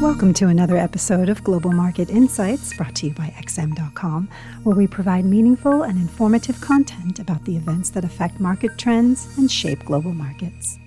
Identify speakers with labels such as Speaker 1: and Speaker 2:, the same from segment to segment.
Speaker 1: Welcome to another episode of Global Market Insights brought to you by XM.com, where we provide meaningful and informative content about the events that affect market trends and shape global markets.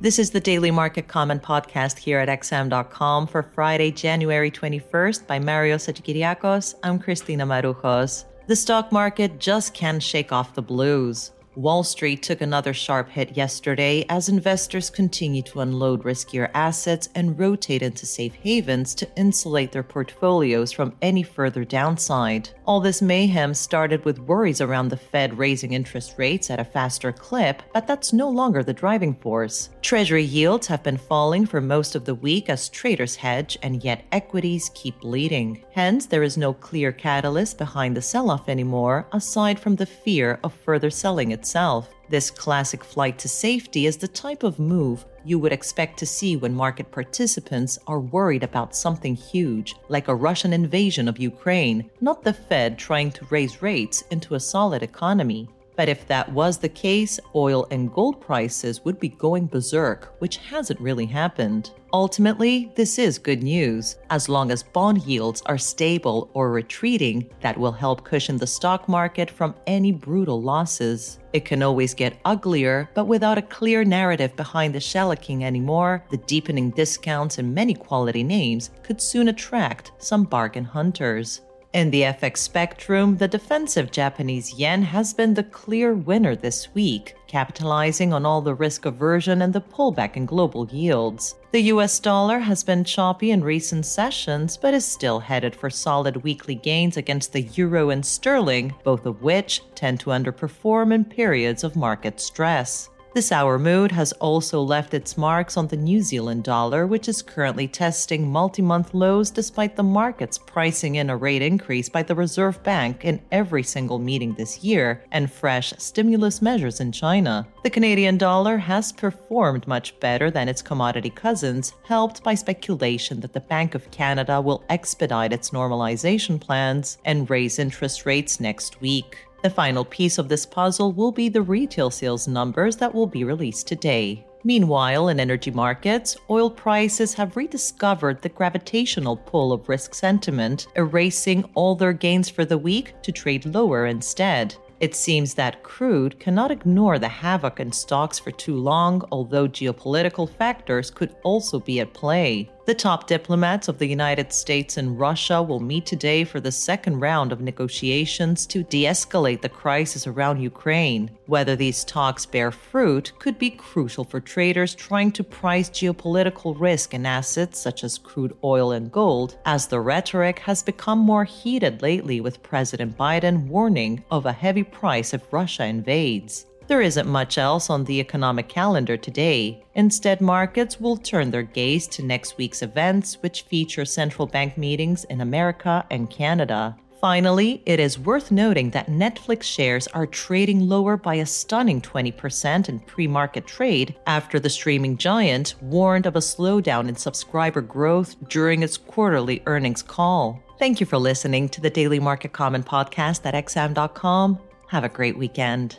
Speaker 2: This is the Daily Market Comment podcast here at XM.com for Friday, January 21st by Mario Hadjikyriacos. I'm Christina Marujos. The stock market just can't shake off the blues. Wall Street took another sharp hit yesterday as investors continue to unload riskier assets and rotate into safe havens to insulate their portfolios from any further downside. All this mayhem started with worries around the Fed raising interest rates at a faster clip, but that's no longer the driving force. Treasury yields have been falling for most of the week as traders hedge, and yet equities keep leading. Hence, there is no clear catalyst behind the sell off anymore, aside from the fear of further selling itself itself. This classic flight to safety is the type of move you would expect to see when market participants are worried about something huge, like a Russian invasion of Ukraine, not the Fed trying to raise rates into a solid economy. But if that was the case, oil and gold prices would be going berserk, which hasn't really happened. Ultimately, this is good news. As long as bond yields are stable or retreating, that will help cushion the stock market from any brutal losses. It can always get uglier, but without a clear narrative behind the shellacking anymore, the deepening discounts in many quality names could soon attract some bargain hunters. In the FX spectrum, the defensive Japanese yen has been the clear winner this week, capitalizing on all the risk aversion and the pullback in global yields. The US dollar has been choppy in recent sessions, but is still headed for solid weekly gains against the euro and sterling, both of which tend to underperform in periods of market stress. The sour mood has also left its marks on the New Zealand dollar, which is currently testing multi month lows despite the markets pricing in a rate increase by the Reserve Bank in every single meeting this year and fresh stimulus measures in China. The Canadian dollar has performed much better than its commodity cousins, helped by speculation that the Bank of Canada will expedite its normalization plans and raise interest rates next week. The final piece of this puzzle will be the retail sales numbers that will be released today. Meanwhile, in energy markets, oil prices have rediscovered the gravitational pull of risk sentiment, erasing all their gains for the week to trade lower instead. It seems that crude cannot ignore the havoc in stocks for too long, although geopolitical factors could also be at play. The top diplomats of the United States and Russia will meet today for the second round of negotiations to de escalate the crisis around Ukraine. Whether these talks bear fruit could be crucial for traders trying to price geopolitical risk in assets such as crude oil and gold, as the rhetoric has become more heated lately with President Biden warning of a heavy price if Russia invades. There isn't much else on the economic calendar today. Instead, markets will turn their gaze to next week's events, which feature central bank meetings in America and Canada. Finally, it is worth noting that Netflix shares are trading lower by a stunning 20% in pre market trade after the streaming giant warned of a slowdown in subscriber growth during its quarterly earnings call. Thank you for listening to the Daily Market Comment podcast at xm.com. Have a great weekend.